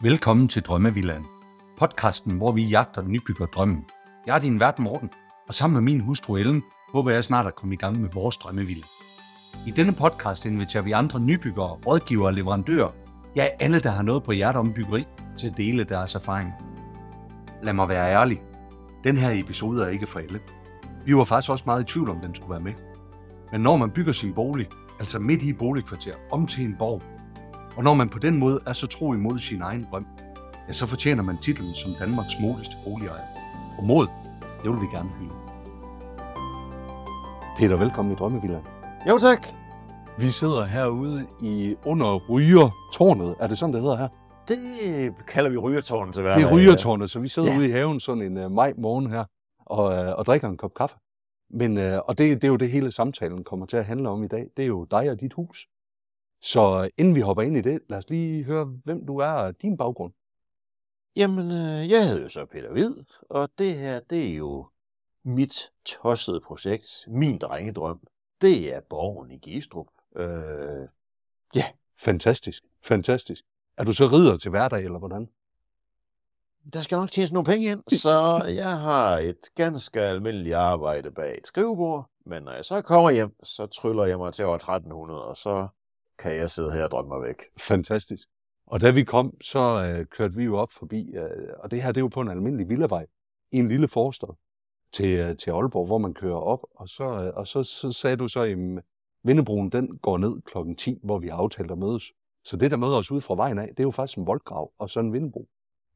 Velkommen til Drømmevillan, Podcasten, hvor vi jagter nybygger drømmen. Jeg er din vært Morten, og sammen med min hustru Ellen, håber jeg snart at komme i gang med vores drømmevilla. I denne podcast inviterer vi andre nybyggere, rådgivere og leverandører, ja alle, der har noget på hjertet om byggeri, til at dele deres erfaring. Lad mig være ærlig. Den her episode er ikke for alle. Vi var faktisk også meget i tvivl om, den skulle være med. Men når man bygger sin bolig, altså midt i boligkvarter, om til en borg, og når man på den måde er så tro imod sin egen drøm, ja, så fortjener man titlen som Danmarks modigste boligejer. Og mod, det vil vi gerne have. Peter, velkommen i Drømmevillaen. Jo tak. Vi sidder herude i under Rygertårnet. Er det sådan, det hedder her? Det kalder vi rygertårnet til hver Det er Rygertårnet, så vi sidder Ja. ude i haven sådan en uh, maj morgen her og, uh, og drikker en kop kaffe. Men, uh, og det, det er jo det hele samtalen kommer til at handle om i dag. Det er jo dig og dit hus. Så uh, inden vi hopper ind i det, lad os lige høre, hvem du er og din baggrund. Jamen, øh, jeg hedder jo så Peter Hvid, og det her, det er jo mit tossede projekt, min drengedrøm. Det er borgen i Gistrup. Øh, Fantastisk, fantastisk. Er du så ridder til hverdag, eller hvordan? der skal nok tjenes nogle penge ind, så jeg har et ganske almindeligt arbejde bag et skrivebord, men når jeg så kommer hjem, så tryller jeg mig til over 1300, og så kan jeg sidde her og drømme mig væk. Fantastisk. Og da vi kom, så øh, kørte vi jo op forbi, øh, og det her det er jo på en almindelig villavej, i en lille forstad til, øh, til Aalborg, hvor man kører op, og så, øh, og så, så sagde du så, at Vindebroen den går ned klokken 10, hvor vi har aftalt at mødes. Så det, der møder os ud fra vejen af, det er jo faktisk en voldgrav og så en vindebro.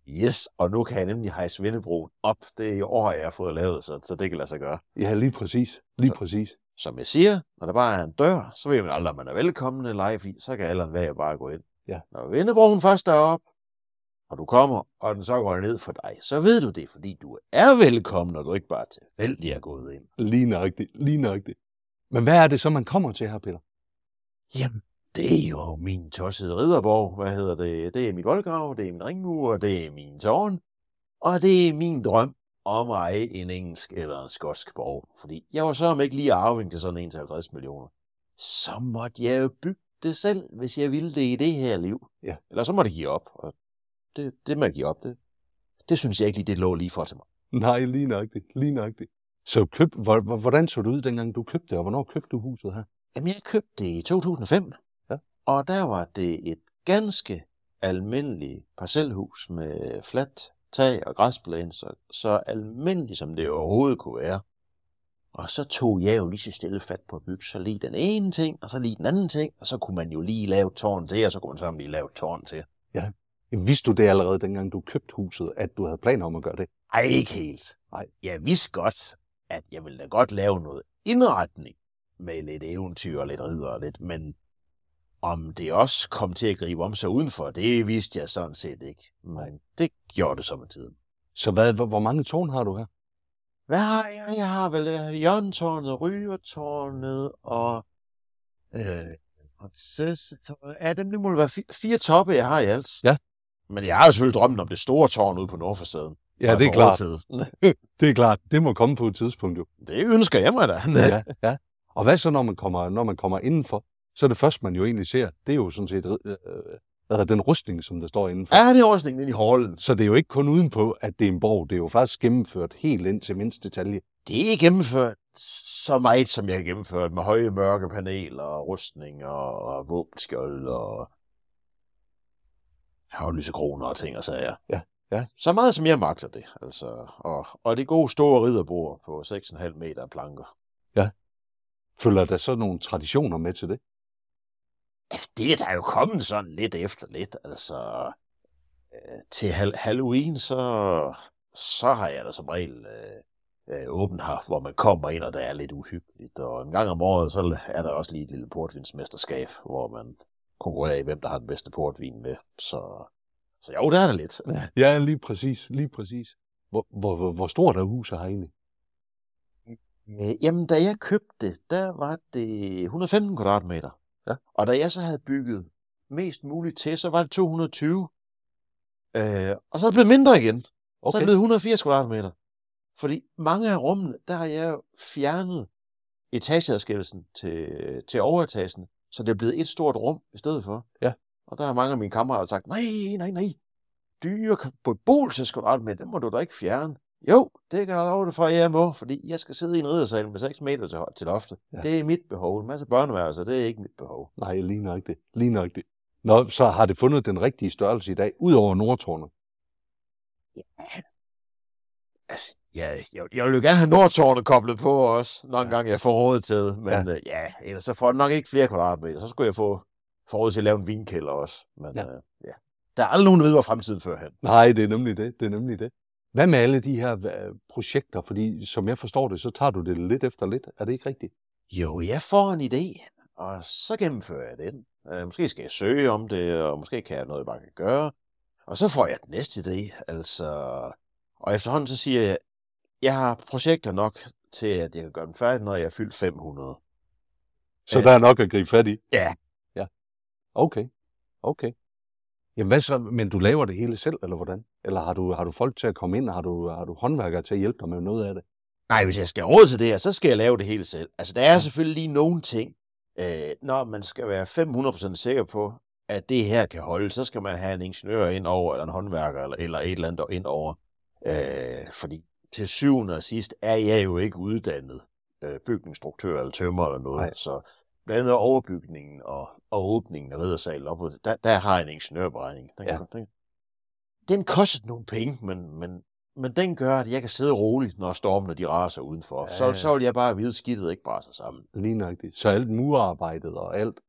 Yes, og nu kan jeg nemlig hejse Vindebroen op. Det er i år, jeg har fået lavet, så, så det kan lade sig gøre. Ja, lige præcis. Lige Så- præcis. Som jeg siger, når der bare er en dør, så ved man aldrig, om man er velkommen eller ej, fordi så kan alle en vær bare gå ind. Ja. Når Vindebroen først er op, og du kommer, og den så går ned for dig, så ved du det, fordi du er velkommen, og du ikke bare tilfældigt er gået ind. Lige nøjagtigt. Lige nøjagtigt. Men hvad er det så, man kommer til her, Peter? Jamen, det er jo min tossede ridderborg. Hvad hedder det? Det er mit voldgrav, det er min ringmur, det er min tårn, og det er min drøm om at eje en engelsk eller en skotsk borg. Fordi jeg var så om ikke lige arving til sådan en til 50 millioner. Så måtte jeg jo bygge det selv, hvis jeg ville det i det her liv. Ja. Eller så må det give op. Og det, det må jeg give op. Det, det synes jeg ikke lige, det lå lige for til mig. Nej, lige nøjagtigt. Lige nøjagtigt. Så køb, hvor- hvor- hvordan så det ud, dengang du købte det, og hvornår købte du huset her? Jamen, jeg købte det i 2005. Ja. Og der var det et ganske almindeligt parcelhus med fladt tag og græsplæne, så, så almindeligt som det overhovedet kunne være. Og så tog jeg jo lige så stille fat på at bygge, så lige den ene ting, og så lige den anden ting, og så kunne man jo lige lave tårn til, og så kunne man så lige lave tårn til. Jamen, vidste du det allerede, dengang du købte huset, at du havde planer om at gøre det? Ej, ikke helt. Nej. Jeg vidste godt, at jeg ville da godt lave noget indretning med lidt eventyr og lidt ridder og lidt, men om det også kom til at gribe om sig udenfor, det vidste jeg sådan set ikke. Men det gjorde det så med tiden. Så hvad, hvor, hvor mange tårn har du her? Hvad har jeg? Jeg har vel øh, Jørgentårnet, Rygertårnet og... Øh, Prinsessetårnet. Ja, dem det må være fi- fire toppe, jeg har i alt. Ja. Men jeg har jo selvfølgelig drømmen om det store tårn ude på Nordfacaden. Ja, det er klart. klart. Det er klart. Det må komme på et tidspunkt jo. Det ønsker jeg mig da. Ja, ja. Og hvad så, når man kommer, når man kommer indenfor? Så er det første, man jo egentlig ser, det er jo sådan set øh, øh, den rustning, som der står indenfor. Ja, det er rustningen i hallen. Så det er jo ikke kun udenpå, at det er en borg. Det er jo faktisk gennemført helt ind til mindste detalje. Det er gennemført så meget, som jeg har gennemført med høje mørke paneler og rustning og, og våbenskjold og havlysekroner og ting og sager. Ja, ja. Så meget, som jeg magter det. Altså, og, og det gode store ridderbord på 6,5 meter planker. Følger der så nogle traditioner med til det? Det er der jo kommet sådan lidt efter lidt. Altså, øh, til hal- Halloween, så, så har jeg da som regel øh, øh, åbent her, hvor man kommer ind, og der er lidt uhyggeligt. Og en gang om året, så er der også lige et lille portvinsmesterskab, hvor man konkurrerer i, hvem der har den bedste portvin med. Så, så jo, der er der lidt. Ja, lige præcis. Lige præcis. Hvor, hvor, hvor, hvor stort er huset her egentlig? Øh, Jamen, da jeg købte det, der var det 115 kvadratmeter. Ja. Og da jeg så havde bygget mest muligt til, så var det 220. Øh, og så er det blevet mindre igen. Okay. Så er det blevet 180 kvadratmeter. Fordi mange af rummene, der har jeg fjernet etageadskillelsen til, til overetagen, så det er blevet et stort rum i stedet for. Ja. Og der har mange af mine kammerater sagt, nej, nej, nej, dyre beboelseskvadrat med, den må du da ikke fjerne. Jo, det kan jeg love dig for, at jeg må, fordi jeg skal sidde i en riddersal med 6 meter til, til loftet. Ja. Det er mit behov. En masse børneværelser, det er ikke mit behov. Nej, lige nok det. Lige nok det. Nå, så har det fundet den rigtige størrelse i dag, ud over Nordtårnet? Ja, altså, ja, jeg, jeg vil jo gerne have Nordtårnet koblet på også, når en gang jeg får råd til Men ja. Øh, ja, ellers så får jeg nok ikke flere kvadratmeter. Så skulle jeg få, få råd til at lave en vinkælder også. Men ja. Øh, ja. Der er aldrig nogen, der ved, hvor fremtiden fører hen. Nej, det er nemlig det. Det er nemlig det. Hvad med alle de her øh, projekter? Fordi som jeg forstår det, så tager du det lidt efter lidt. Er det ikke rigtigt? Jo, jeg får en idé, og så gennemfører jeg den. Øh, måske skal jeg søge om det, og måske kan jeg noget, jeg bare kan gøre. Og så får jeg den næste idé. Altså, og efterhånden så siger jeg, jeg har projekter nok til, at jeg kan gøre den færdig, når jeg er fyldt 500. Så der er nok at gribe fat i? Ja. Ja. Okay. Okay. Jamen hvad så, men du laver det hele selv, eller hvordan? Eller har du, har du folk til at komme ind, har du, har du håndværkere til at hjælpe dig med noget af det? Nej, hvis jeg skal råd til det her, så skal jeg lave det hele selv. Altså, der er selvfølgelig lige nogle ting, øh, når man skal være 500% sikker på, at det her kan holde, så skal man have en ingeniør ind over, eller en håndværker, eller, eller et eller andet ind over. Øh, fordi til syvende og sidst er jeg jo ikke uddannet øh, bygningsstruktør eller tømmer eller noget. Nej. Så blandt andet overbygningen og, og åbningen af riddersalen op, der, der har jeg en ingeniørberegning. Den, ja. den, den kostede nogle penge, men, men, men den gør, at jeg kan sidde roligt, når stormene de raser udenfor. Ja. Så, så vil jeg bare vide, at skidtet ikke sig sammen. Lige nøjagtigt. Så alt murarbejdet og alt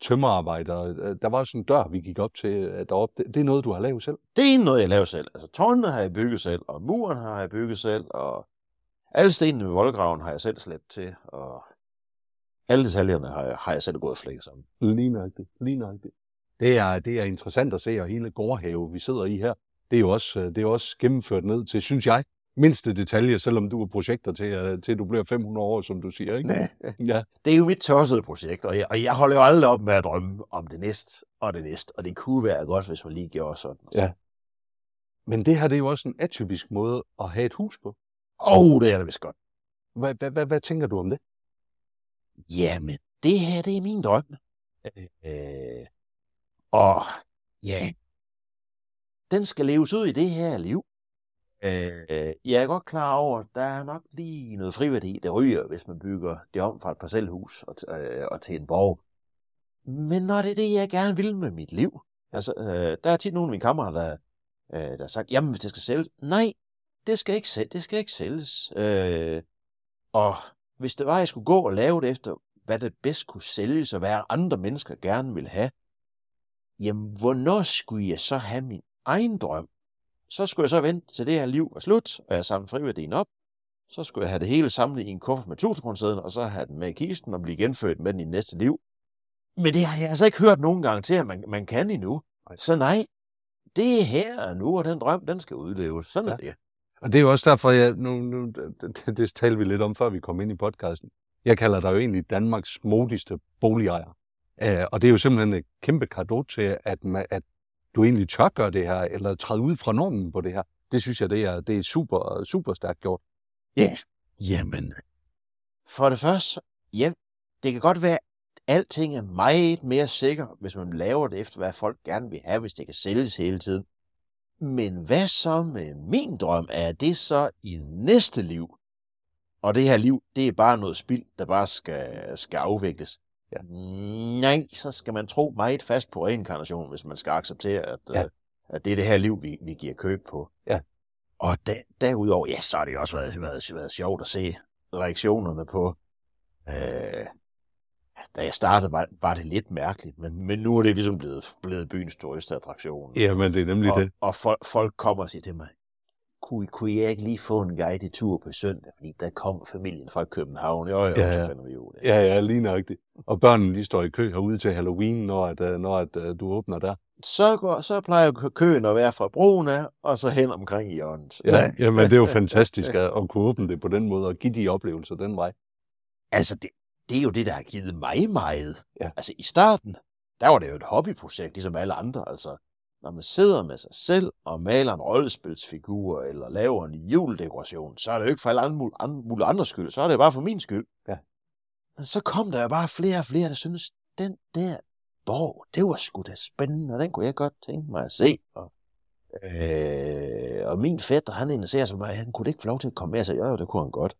tømmerarbejder, øh, der var sådan en dør, vi gik op til øh, derop. Det, det er noget, du har lavet selv? Det er noget, jeg laver selv. Altså tårnene har jeg bygget selv, og muren har jeg bygget selv, og alle stenene med voldgraven har jeg selv slæbt til, og alle detaljerne har jeg, har jeg selv gået og flækket sammen. Lige nøjagtigt. Lige nøjagtigt. Det er, det er interessant at se, og hele gårdhave, vi sidder i her, det er jo også, det er også gennemført ned til, synes jeg, mindste detalje, selvom du har projekter til, øh, til du bliver 500 år, som du siger, ikke? Nej. Ja. Det er jo mit tossede projekt, og jeg, og jeg holder jo aldrig op med at drømme om det næste og det næste, og det kunne være godt, hvis man lige gjorde sådan. Ja. Men det her, det er jo også en atypisk måde at have et hus på. Åh, oh, det er det vist godt. Hvad, hvad, hvad, hvad tænker du om det? Jamen, det her, det er min drøm. Øh, øh og ja, den skal leves ud i det her liv. Øh, jeg er godt klar over, at der er nok lige noget friværdi, der ryger, hvis man bygger det om fra et parcelhus og, øh, og til en borg. Men når det er det, jeg gerne vil med mit liv, altså, øh, der er tit nogle af mine kammerater, der, øh, der har sagt, jamen, hvis det skal sælges, nej, det skal ikke, sælges, det skal ikke sælges. Øh, og hvis det var, at jeg skulle gå og lave det efter, hvad det bedst kunne sælges, og hvad andre mennesker gerne vil have, jamen, hvornår skulle jeg så have min egen drøm? Så skulle jeg så vente til det her liv var slut, og jeg samlede friværdien op. Så skulle jeg have det hele samlet i en kuffert med 1000 kroner og så have den med i kisten og blive genfødt med den i næste liv. Men det har jeg altså ikke hørt nogen gange til, at man, man kan endnu. Så nej, det er her og nu, og den drøm, den skal udleves. Sådan ja. er det. Og det er jo også derfor, jeg, nu, nu det, det talte vi lidt om, før vi kom ind i podcasten. Jeg kalder dig jo egentlig Danmarks modigste boligejer. Uh, og det er jo simpelthen et kæmpe kado til, at, at du egentlig tør gøre det her, eller træde ud fra normen på det her. Det synes jeg, det er, det er super, super stærkt gjort. Ja, yeah. jamen. For det første, ja, det kan godt være, at alting er meget mere sikker, hvis man laver det efter, hvad folk gerne vil have, hvis det kan sælges hele tiden. Men hvad så med min drøm? Er det så i næste liv? Og det her liv, det er bare noget spild, der bare skal, skal afvikles. Ja. Nej, så skal man tro meget fast på reinkarnation, hvis man skal acceptere, at, ja. uh, at det er det her liv, vi, vi giver køb på. Ja. Og da, derudover, ja, så har det også været, været, været sjovt at se reaktionerne på, øh, da jeg startede, var, var det lidt mærkeligt, men, men nu er det ligesom blevet, blevet byens turistattraktion. Ja, men det er nemlig og, det. Og folk, folk kommer og siger til mig, kunne, kunne jeg ikke lige få en guide i tur på søndag, fordi der kom familien fra København. Jo, jo, ja, ja. så finder vi ud af Ja, ja, lige nøjagtigt. Og børnene, de står i kø herude til Halloween, når, at, øh, når at, uh, du åbner der. Så, går, så plejer køen at være fra broen af, og så hen omkring i hjørnet. Ja, jamen det er jo fantastisk at, at kunne åbne det på den måde, og give de oplevelser den vej. Altså, det, det er jo det, der har givet mig meget. Ja. Altså, i starten, der var det jo et hobbyprojekt, ligesom alle andre. Altså, når man sidder med sig selv og maler en rollespilsfigur eller laver en juledekoration, så er det jo ikke for alle andre, andre, andre skyld, så er det bare for min skyld. Ja. Men så kom der jo bare flere og flere, der synes, den der, borg, det var sgu da spændende, og den kunne jeg godt tænke mig at se. Og, øh, og min fætter, han interesserer sig mig, han kunne ikke få lov til at komme med, så jo, det kunne han godt.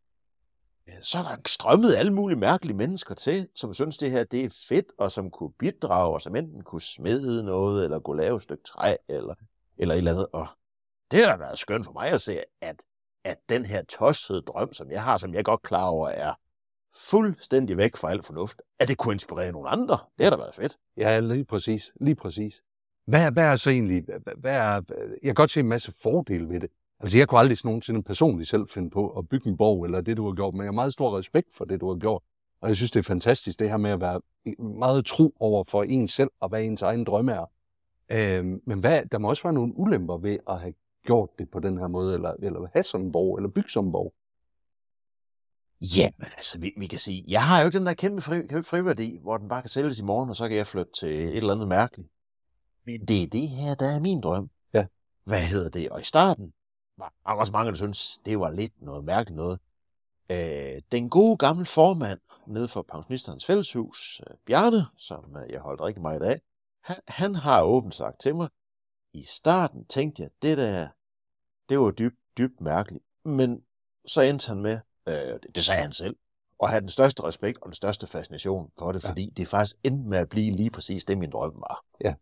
Øh, så er der strømmet alle mulige mærkelige mennesker til, som synes, det her det er fedt, og som kunne bidrage, og som enten kunne smede noget, eller kunne lave et stykke træ, eller, eller et eller andet. Og det har været skønt for mig at se, at, at den her tossede drøm, som jeg har, som jeg godt klar over er fuldstændig væk fra al fornuft, at det kunne inspirere nogle andre. Det har da været fedt. Ja, lige præcis. Lige præcis. Hvad, hvad er så egentlig, hvad, hvad er, jeg kan godt se en masse fordele ved det. Altså, jeg kunne aldrig nogensinde personligt selv finde på at bygge en borg, eller det, du har gjort, men jeg har meget stor respekt for det, du har gjort. Og jeg synes, det er fantastisk, det her med at være meget tro over for en selv, og hvad ens egen drømme er. Øhm, men hvad, der må også være nogle ulemper ved at have gjort det på den her måde, eller, eller have sådan en borg, eller bygge sådan en borg. Ja, men altså, vi, vi kan sige, jeg har jo ikke den der kæmpe fri, kæmpe friværdi, hvor den bare kan sælges i morgen, og så kan jeg flytte til et eller andet mærkeligt. Men det er det her, der er min drøm. Ja. Hvad hedder det? Og i starten var der også mange, der synes, det var lidt noget mærkeligt noget. Øh, den gode gamle formand nede for pensionisternes fælleshus, øh, Bjarne, som øh, jeg holdt rigtig meget af, han, han har åbent sagt til mig, i starten tænkte jeg, det der, det var dybt, dybt mærkeligt. Men så endte han med, øh, det, det sagde han selv, at have den største respekt og den største fascination for det, ja. fordi det faktisk endte med at blive lige præcis det, min drøm var. Ja.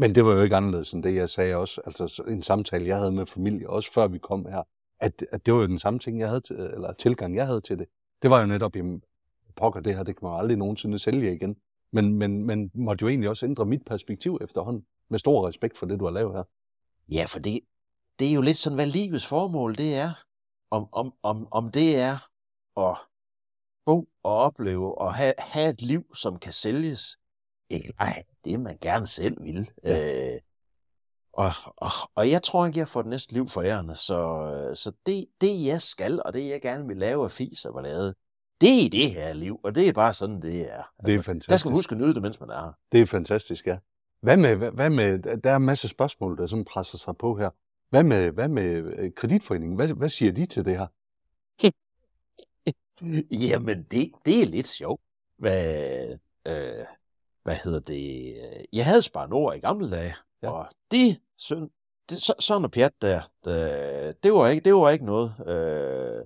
Men det var jo ikke anderledes end det, jeg sagde også. Altså en samtale, jeg havde med familie, også før vi kom her, at, at det var jo den samme ting, jeg havde til, eller tilgang, jeg havde til det. Det var jo netop, jamen, pokker det her, det kan man aldrig nogensinde sælge igen. Men, men, men måtte jo egentlig også ændre mit perspektiv efterhånden, med stor respekt for det, du har lavet her. Ja, for det, det er jo lidt sådan, hvad livets formål det er. Om, om, om, om det er at bo og opleve og have, have et liv, som kan sælges, Nej, det man gerne selv vil. Ja. Øh, og, og, og jeg tror ikke, jeg får det næste liv for ærende. Så, så det, det, jeg skal, og det, jeg gerne vil lave af fis og ballade, det er det her liv, og det er bare sådan, det er. Det er fantastisk. Der skal man huske at nyde det, mens man er her. Det er fantastisk, ja. Hvad med, hvad med, der er en masse spørgsmål, der sådan presser sig på her. Hvad med, hvad med øh, kreditforeningen? Hvad, hvad siger de til det her? Jamen, det, det er lidt sjovt. Hvad, øh, hvad hedder det? Jeg havde Spar Nord i gamle dage, ja. og det, sådan, det, så, sådan noget pjat der, det, det, var ikke, det var ikke noget. Øh,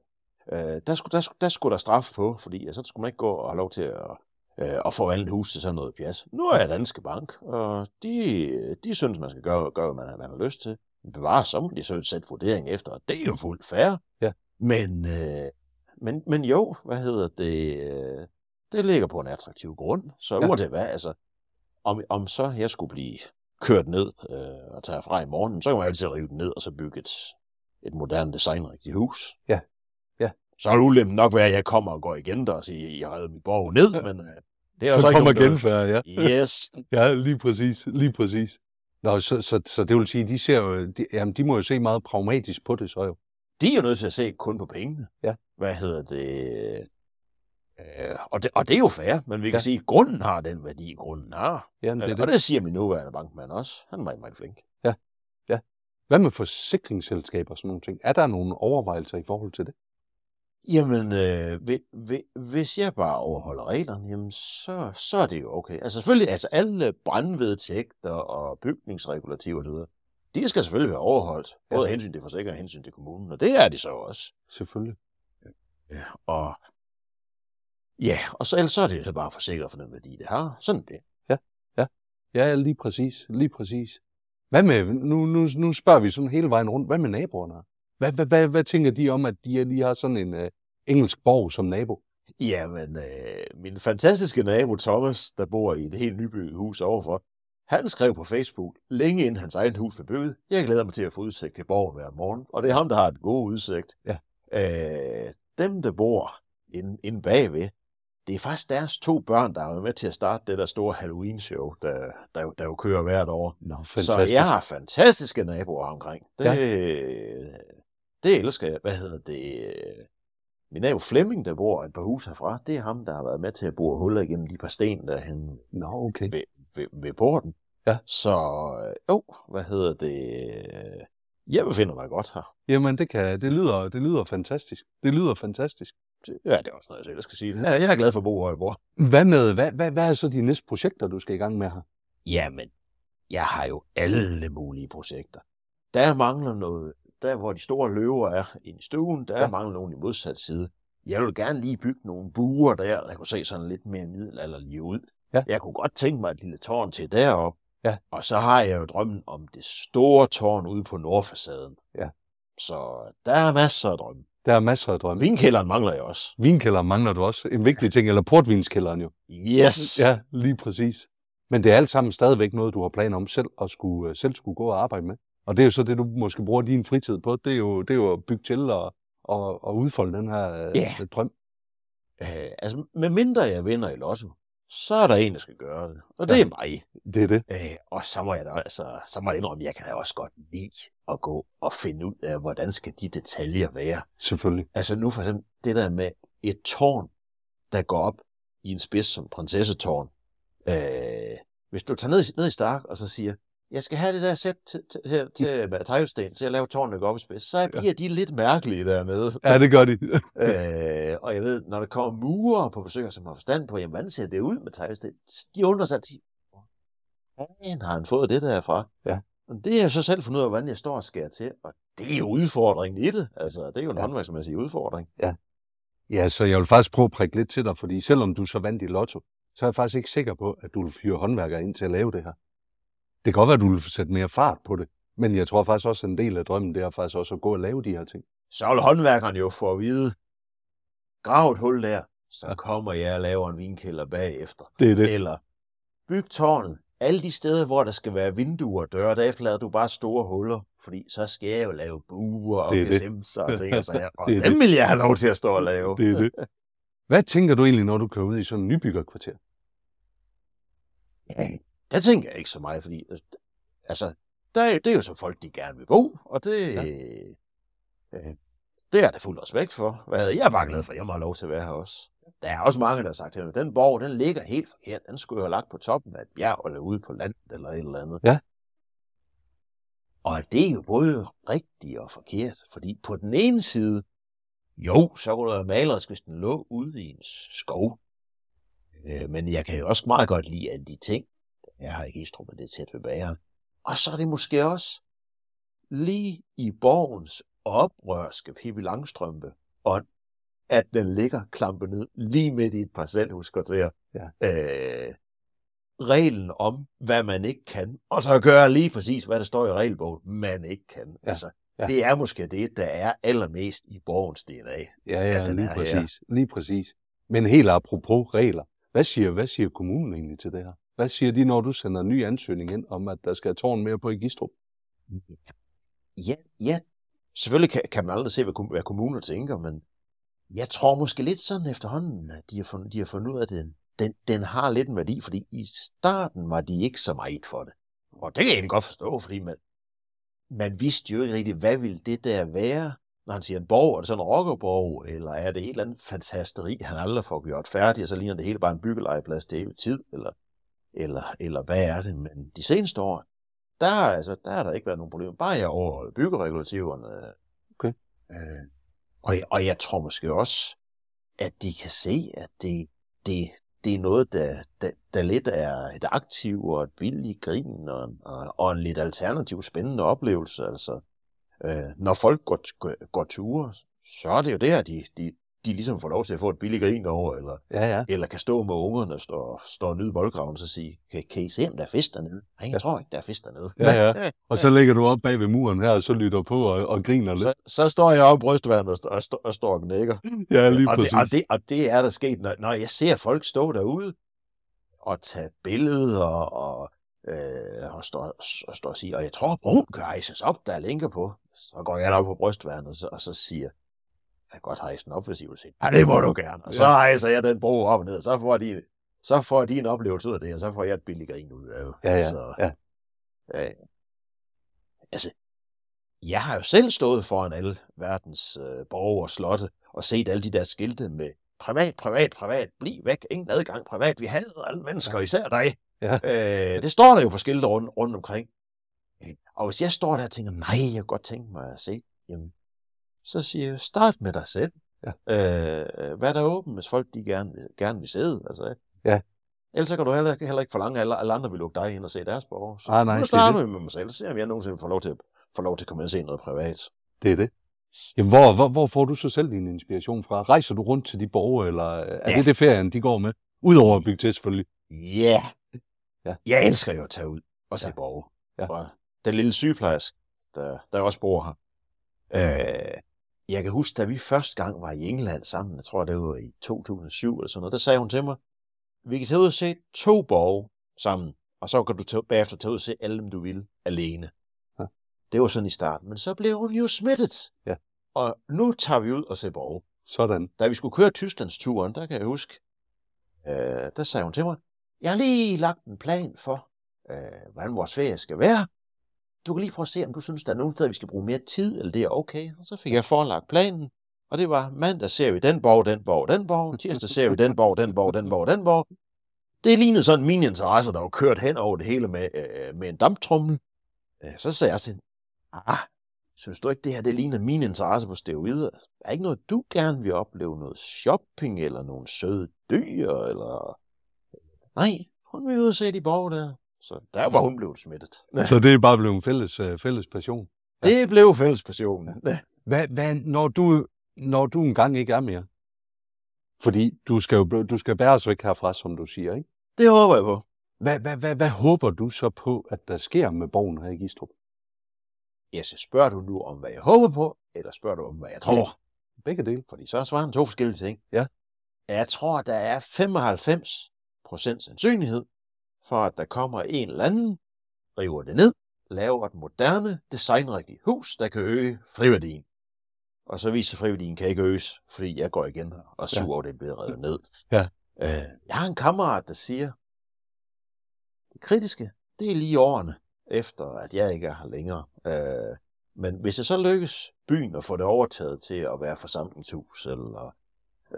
øh, der, skulle, der, der skulle der straf på, fordi så skulle man ikke gå og have lov til at, øh, at forvandle hus til sådan noget pjat. Nu er jeg Danske Bank, og de, de synes, man skal gøre, gøre hvad man, man har lyst til. Bevare så må de så sætte vurdering efter, og det er jo fuldt fair. Ja. Men, øh, men, men jo, hvad hedder det? Øh, det ligger på en attraktiv grund. Så ja. uanset hvad, altså, om, om så jeg skulle blive kørt ned øh, og tage fra i morgen, så kan man altid rive den ned og så bygge et, et moderne designrigtigt hus. Ja. ja. Så er det nok være, at jeg kommer og går igen der og siger, at jeg har mit borg ned, ja. men øh, det er så, så ikke kommer genfærd, ja. Yes. ja, lige præcis, lige præcis. Nå, så, så, så det vil sige, de ser jo, de, jamen, de må jo se meget pragmatisk på det så jo. De er jo nødt til at se kun på pengene. Ja. Hvad hedder det? Øh, og, det, og det er jo fair, men vi kan ja. sige, at grunden har den værdi, grunden har. Ja, det, det. Og det siger min nuværende bankmand også. Han er meget, meget flink. Ja, ja. Hvad med forsikringsselskaber og sådan nogle ting? Er der nogle overvejelser i forhold til det? Jamen, øh, hvis jeg bare overholder reglerne, jamen, så, så er det jo okay. Altså selvfølgelig, altså alle brandvedtægter og bygningsregulativer osv., de skal selvfølgelig være overholdt. Både ja. hensyn til forsikring og hensyn til kommunen, og det er de så også. Selvfølgelig. Ja, og Ja, og så ellers så er det så bare forsikret for den værdi, det har. Sådan det. Ja, ja. Ja, lige præcis. Lige præcis. Hvad med, nu, nu, nu spørger vi sådan hele vejen rundt, hvad med naboerne? Hvad, hvad, hvad, hvad tænker de om, at de lige har sådan en uh, engelsk borg som nabo? Jamen, øh, min fantastiske nabo Thomas, der bor i et helt nybygget hus overfor, han skrev på Facebook, længe inden hans egen hus blev bygget, jeg glæder mig til at få udsigt til borgen hver morgen, og det er ham, der har et god udsigt. Ja. Øh, dem, der bor inde, inde bagved, det er faktisk deres to børn, der er med til at starte det der store Halloween-show, der, der, der jo kører hvert år. Nå, så jeg har fantastiske naboer omkring. Det, ja. det elsker jeg. Hvad hedder det? Min nabo Flemming, der bor et par hus herfra, det er ham, der har været med til at bore huller igennem de par sten, der hen Nå, okay. ved, ved, ved porten. Ja. Så jo, hvad hedder det? Jeg befinder mig godt her. Jamen, det, kan, det, lyder, det lyder fantastisk. Det lyder fantastisk. Ja, det er også noget, jeg selv skal sige. Ja, jeg er glad for at bo, hvor jeg bor. Hvad, med, hvad, hvad, hvad er så de næste projekter, du skal i gang med her? Jamen, jeg har jo alle mulige projekter. Der mangler noget, der hvor de store løver er i stuen, der Ja. ja. mangler nogen i modsat side. Jeg vil gerne lige bygge nogle buer der, der kunne se sådan lidt mere middelalderlige ud. Ja. Jeg kunne godt tænke mig et lille tårn til derop. Ja. Og så har jeg jo drømmen om det store tårn ude på nordfacaden. Ja. Så der er masser af drømme. Der er masser af drømme. Vinkælderen mangler jeg også. Vinkælderen mangler du også. En vigtig ting, eller portvinskælderen jo. Yes! Ja, lige præcis. Men det er alt sammen stadigvæk noget, du har planer om selv at skulle, øh, selv skulle gå og arbejde med. Og det er jo så det, du måske bruger din fritid på. Det er jo, det er jo at bygge til og, og, og udfolde den her øh, Ja. drøm. Øh, altså, med mindre jeg vinder i lotto, så er der en, der skal gøre det. Og det Ja. er mig. Det er det. Øh, og så må jeg da, altså, så må jeg indrømme, jeg kan da også godt lide at gå og finde ud af, hvordan skal de detaljer være. Selvfølgelig. Altså nu for eksempel det der med et tårn, der går op i en spids som prinsessetårn. Øh, hvis du tager ned, ned i Stark og så siger, jeg skal have det der sæt til, til, til, til med teglsten til at lave tårnet op i spids, så bliver de lidt mærkelige dernede. Ja, det gør de. Øh, og jeg ved, når der kommer murer på besøg, som har forstand på, jamen, hvordan ser det ud med teglsten? De undrer sig altid, hvordan har han fået det derfra? Ja. Men det er jeg så selv fundet ud af, hvordan jeg står og skærer til, og det er jo udfordringen i det. Altså, det er jo en Ja. ja. håndværksmæssig udfordring. Ja, så jeg vil faktisk prøve at prikke lidt til dig, fordi selvom du så vandt i lotto, så er jeg faktisk ikke sikker på, at du vil fyre håndværkere ind til at lave det her. Det kan godt være, at du vil sætte mere fart på det, men jeg tror faktisk også, at en del af drømmen, det er faktisk også at gå og lave de her ting. Så vil håndværkeren jo få at vide, grav et hul der, så kommer jeg og laver en vinkælder bagefter. Det er det. Eller byg tårnet. Alle de steder, hvor der skal være vinduer og døre, der efterlader du bare store huller, fordi så skal jeg jo lave buer og er gesimser og ting og sager, og Det dem det. vil jeg have lov til at stå og lave. Det er det. Hvad tænker du egentlig, når du kører ud i sådan en nybyggerkvarter? Ja, der tænker jeg ikke så meget, fordi altså, der er, det er jo som folk, de gerne vil bo, og det, Ja. øh, det er der fuld respekt for. Hvad, jeg er bare glad for, at jeg må have lov til at være her også. Der er også mange, der har sagt mig, den borg, den ligger helt forkert. Den skulle jeg have lagt på toppen af et bjerg, eller ude på landet, eller et eller andet. Ja. Og det er jo både rigtigt og forkert, fordi på den ene side, jo, så kunne der være malerisk, hvis den lå ude i en skov. Øh, men jeg kan jo også meget godt lide alle de ting. Jeg har ikke Estrup, det er tæt ved bageren. Og så er det måske også lige i borgens oprørske Pippi Langstrømpe ånd, at den ligger klampet ned lige midt i et parcelhuskvarter. Ja. Øh, reglen om, hvad man ikke kan, og så gøre lige præcis, hvad der står i regelbogen, man ikke kan. Ja. Altså, Ja. Det er måske det, der er allermest i borgens DNA. Ja, ja, den lige er præcis. Lige præcis. Men helt apropos regler. Hvad siger, hvad siger kommunen egentlig til det her? Hvad siger de, når du sender en ny ansøgning ind om, at der skal et tårn mere på i Gistrup? Ja, ja. Selvfølgelig kan, kan man aldrig se, hvad, hvad kommuner tænker, men jeg tror måske lidt sådan efterhånden, at de har fundet, de har fundet ud af, at den, den, den har lidt en værdi, fordi i starten var de ikke så meget for det. Og det kan jeg egentlig godt forstå, fordi man, man vidste jo ikke rigtigt, hvad ville det der være, når han siger en borg, er det sådan en rockerborg, eller er det et eller andet fantasteri, han aldrig får gjort færdigt, og så ligner det hele bare en byggelejeplads til evig tid, eller, eller, eller hvad er det? Men de seneste år, der, er altså, der har der ikke været nogen problemer. Bare jeg overholder byggeregulativerne. Okay. Øh, og, og jeg tror måske også, at de kan se, at det, det, det er noget, der, der, der lidt er et aktiv og et billigt grin og, og, og en lidt alternativ spændende oplevelse. Altså, øh, når folk går, går, går ture, så er det jo der, de, de, de ligesom får lov til at få et billigt grin over, eller, Ja, ja. eller kan stå med ungerne og stå, stå og nyde boldgraven, og sige, kan, kan I se, om der er fisk dernede? Nej, jeg Ja. tror ikke, der er fisk dernede. Ja, ja. Og så ligger du op bag ved muren her, og så lytter på og, og griner lidt. Så, så står jeg i brystvandet og, og, st- og står og knækker. Ja, lige og, det, præcis. og, det, og det er der sket, når, når jeg ser folk stå derude og tage billeder og, øh, og, stå, og stå og sige, og jeg tror, broen kan hejses op, der er lænker på. Så går jeg op på brystvandet, og så, og så siger kan godt hejse den op, hvis I vil se. Ja, det må du gerne. Og så Ja. hejser jeg den bro op og ned, og så får de, så får de en oplevelse ud af det, og så får jeg et billigt grin ud af det. Ja, ja, Så, ja. Øh, altså, jeg har jo selv stået foran alle verdens øh, borgere og slotte og set alle de der skilte med privat, privat, privat, bliv væk, ingen adgang privat, vi hader alle mennesker, Ja. især dig. Ja. Øh, det står der jo på skilte rundt, rundt omkring. Og hvis jeg står der og tænker, nej, jeg kunne godt tænke mig at se, jamen, så siger jeg, start med dig selv. Ja. Øh, hvad er der åbent, hvis folk de gerne, gerne vil sidde? Altså, Ja. Ellers så kan du heller, heller ikke forlange, at alle, andre vil lukke dig ind og se deres borgere. Så Nej, nej, nu er starter vi med mig selv, se om jeg nogensinde får lov til, får lov til at komme ind og se noget privat. Det er det. Jamen, hvor, hvor, hvor får du så selv din inspiration fra? Rejser du rundt til de borgere, eller er Ja. det det ferien, de går med? Udover at bygge til, selvfølgelig. Ja. Ja. Jeg elsker jo at tage ud og se ja. borgere. Ja. Og den lille sygeplejerske, der, der også bor her. Øh, jeg kan huske, da vi første gang var i England sammen, jeg tror, det var i 2007 eller sådan noget, der sagde hun til mig, vi kan tage ud og se to borgere sammen, og så kan du tage, bagefter tage ud og se alle dem, du vil, alene. Ja. Det var sådan i starten, men så blev hun jo smittet. Ja. Og nu tager vi ud og ser borgere. Sådan. Da vi skulle køre Tysklandsturen, der kan jeg huske, øh, der sagde hun til mig, jeg har lige lagt en plan for, øh, hvordan vores ferie skal være. Du kan lige prøve at se, om du synes, der er nogle steder, vi skal bruge mere tid, eller det er okay. Og så fik jeg forelagt planen, og det var, mandag ser vi den borg, den borg, den borg, tirsdag ser vi den borg, den borg, den borg, den borg. Det lignede sådan mine interesser, der var kørt hen over det hele med, øh, med en damptrummel. Øh, så sagde jeg til hende, ah, synes du ikke, det her det ligner mine interesser på steroider? Er ikke noget, du gerne vil opleve? Noget shopping, eller nogle søde dyr, eller... Nej, hun vil ud og se de borg der. Så der var hun blevet smittet. Så det er bare blevet en fælles, øh, fælles passion. Det blev fællespassionen. Hvad, hvad, når, du, når du engang ikke er mere? Fordi du skal jo du skal bæres væk herfra, som du siger, ikke? Det håber jeg på. Hvad, hvad, hvad, hvad håber du så på, at der sker med borgen her i Gistrup? Ja, så spørger du nu om, hvad jeg håber på, eller spørger du om, hvad jeg tror? Begge dele. Fordi så er svaren to forskellige ting. Ja. Jeg tror, der er 95 procent sandsynlighed for, at der kommer en eller anden, river det ned, laver et moderne, designrigtigt hus, der kan øge friværdien. Og så viser friværdien kan ikke øges, fordi jeg går igen og er sur over, det er blevet revet ned. Ja. Øh, jeg har en kammerat, der siger, det kritiske, det er lige årene, efter at jeg ikke er her længere. Øh, men hvis det så lykkes byen at få det overtaget til at være forsamlingshus, eller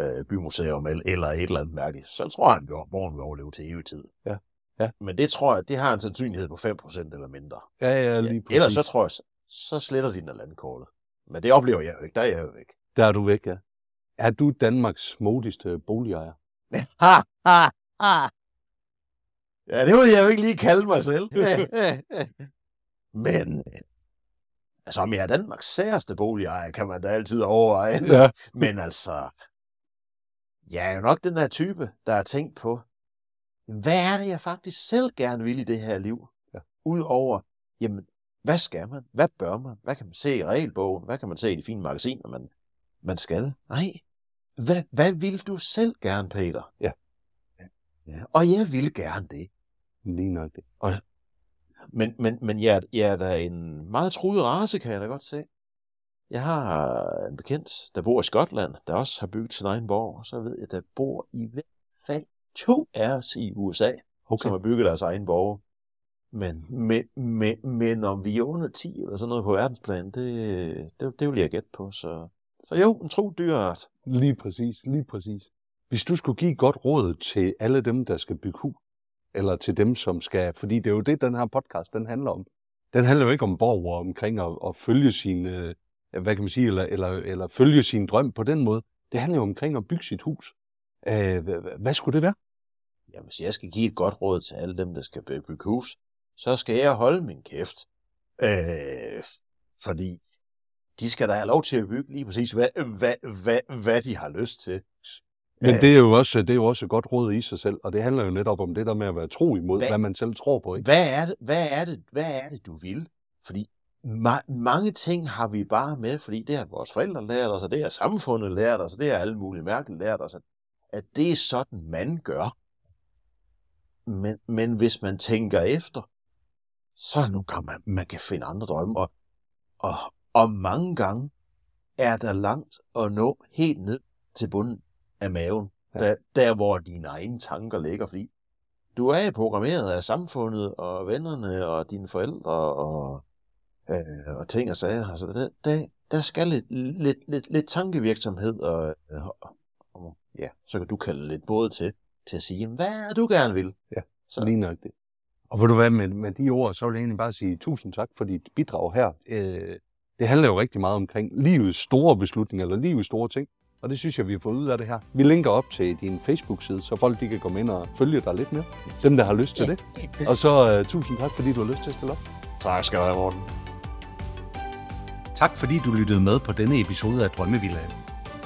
øh, bymuseum, eller, eller et eller andet mærkeligt, så tror han, at borgen vil overleve til evig tid. Ja. Ja. Men det tror jeg, det har en sandsynlighed på 5% eller mindre. Ja, ja, lige præcis. Ellers så tror jeg, så, sletter de den landkortet. Men det oplever jeg jo ikke. Der er jeg jo ikke. Der er du væk, ja. Er du Danmarks modigste boligejer? Ha, ha, ha. Ja, det vil jeg jo ikke lige kalde mig selv. Men, øh, altså om jeg er Danmarks særste boligejer, kan man da altid overveje. Ja. Men altså, jeg er jo nok den der type, der har tænkt på, jamen, hvad er det, jeg faktisk selv gerne vil i det her liv? Ja. Udover, jamen, hvad skal man? Hvad bør man? Hvad kan man se i regelbogen? Hvad kan man se i de fine magasiner, man, man skal? Nej, hvad, hvad vil du selv gerne, Peter? Ja. ja. Og jeg vil gerne det. Lige nok det. Men, men, men jeg, jeg er da en meget truet race, kan jeg da godt se. Jeg har en bekendt, der bor i Skotland, der også har bygget sin egen borg, og så ved jeg, der bor i hvert fald to af os i USA, okay. Som har bygget deres egen borg. Men, men, men, men om vi er under 10 eller sådan noget på verdensplan, det, det, det vil jeg gætte på. Så, så jo, en tro dyreart. Lige præcis, lige præcis. Hvis du skulle give et godt råd til alle dem, der skal bygge hus, eller til dem, som skal, fordi det er jo det, den her podcast, den handler om. Den handler jo ikke om borgere omkring at, at følge sin, øh, hvad kan man sige, eller, eller, eller følge sin drøm på den måde. Det handler jo omkring at bygge sit hus. Øh, hvad skulle det være? Jamen, hvis jeg skal give et godt råd til alle dem, der skal by- bygge hus, så skal jeg holde min kæft. Øh, fordi de skal da have lov til at bygge lige præcis, hvad, hvad, hvad, hvad de har lyst til. Men Øh, det er, jo også, det er jo også et godt råd i sig selv, og det handler jo netop om det der med at være tro imod, hvad, Hvad- man selv tror på. Ikke? Hvad er det, hvad er det, hvad er det du vil? Fordi ma- mange ting har vi bare med, fordi det har vores forældre lært os, og det har samfundet lært os, og det har alle mulige mærkeligt lært os, at det er sådan, man gør. Men, men hvis man tænker efter, så nogle gange, man, man kan finde andre drømme, og, og, og mange gange er der langt at nå helt ned til bunden af maven, ja. der, der hvor dine egne tanker ligger, fordi du er programmeret af samfundet og vennerne og dine forældre og, øh, og ting og sager. Altså, der, der, der skal lidt, lidt, lidt, lidt tankevirksomhed, og, og, og ja, så kan du kalde lidt både til, til at sige, hvad er du gerne vil? Ja, så, Lige nok det. Og vil du hvad, med, med de ord, så vil jeg egentlig bare sige tusind tak for dit bidrag her. Øh, det handler jo rigtig meget omkring livets store beslutninger, eller livets store ting. Og det synes jeg, vi har fået ud af det her. Vi linker op til din Facebook-side, så folk de kan komme ind og følge dig lidt mere. Dem, der har lyst til det. Og så uh, tusind tak, fordi du har lyst til at stille op. Tak skal du have, Morten. Tak fordi du lyttede med på denne episode af Drømmevillaen.